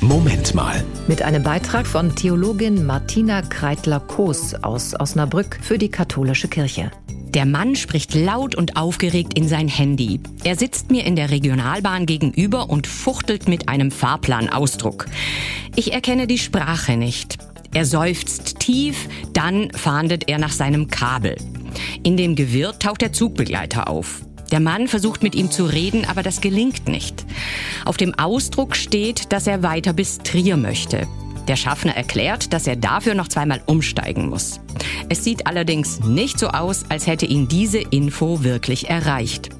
Moment mal. Mit einem Beitrag von Theologin Martina Kreitler-Koos aus Osnabrück für die katholische Kirche. Der Mann spricht laut und aufgeregt in sein Handy. Er sitzt mir in der Regionalbahn gegenüber und fuchtelt mit einem Fahrplanausdruck. Ich erkenne die Sprache nicht. Er seufzt tief, dann fahndet er nach seinem Kabel. In dem Gewirr taucht der Zugbegleiter auf. Der Mann versucht mit ihm zu reden, aber das gelingt nicht. Auf dem Ausdruck steht, dass er weiter bis Trier möchte. Der Schaffner erklärt, dass er dafür noch zweimal umsteigen muss. Es sieht allerdings nicht so aus, als hätte ihn diese Info wirklich erreicht.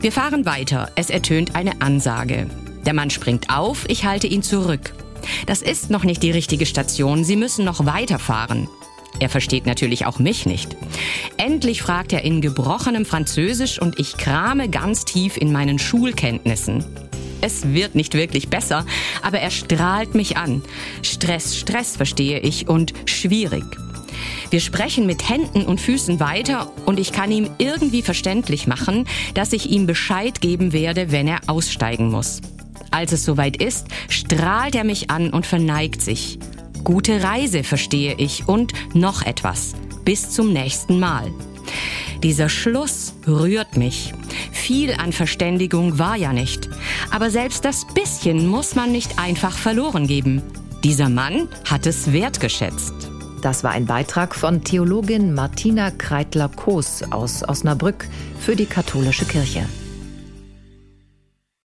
Wir fahren weiter. Es ertönt eine Ansage. Der Mann springt auf, ich halte ihn zurück. Das ist noch nicht die richtige Station, Sie müssen noch weiterfahren. Er versteht natürlich auch mich nicht. Endlich fragt er in gebrochenem Französisch und ich krame ganz tief in meinen Schulkenntnissen. Es wird nicht wirklich besser, aber er strahlt mich an. Stress, Stress verstehe ich und schwierig. Wir sprechen mit Händen und Füßen weiter und ich kann ihm irgendwie verständlich machen, dass ich ihm Bescheid geben werde, wenn er aussteigen muss. Als es soweit ist, strahlt er mich an und verneigt sich. Gute Reise verstehe ich und noch etwas. Bis zum nächsten Mal. Dieser Schluss rührt mich. Viel an Verständigung war ja nicht. Aber selbst das bisschen muss man nicht einfach verloren geben. Dieser Mann hat es wertgeschätzt. Das war ein Beitrag von Theologin Martina Kreitler-Koos aus Osnabrück für die katholische Kirche.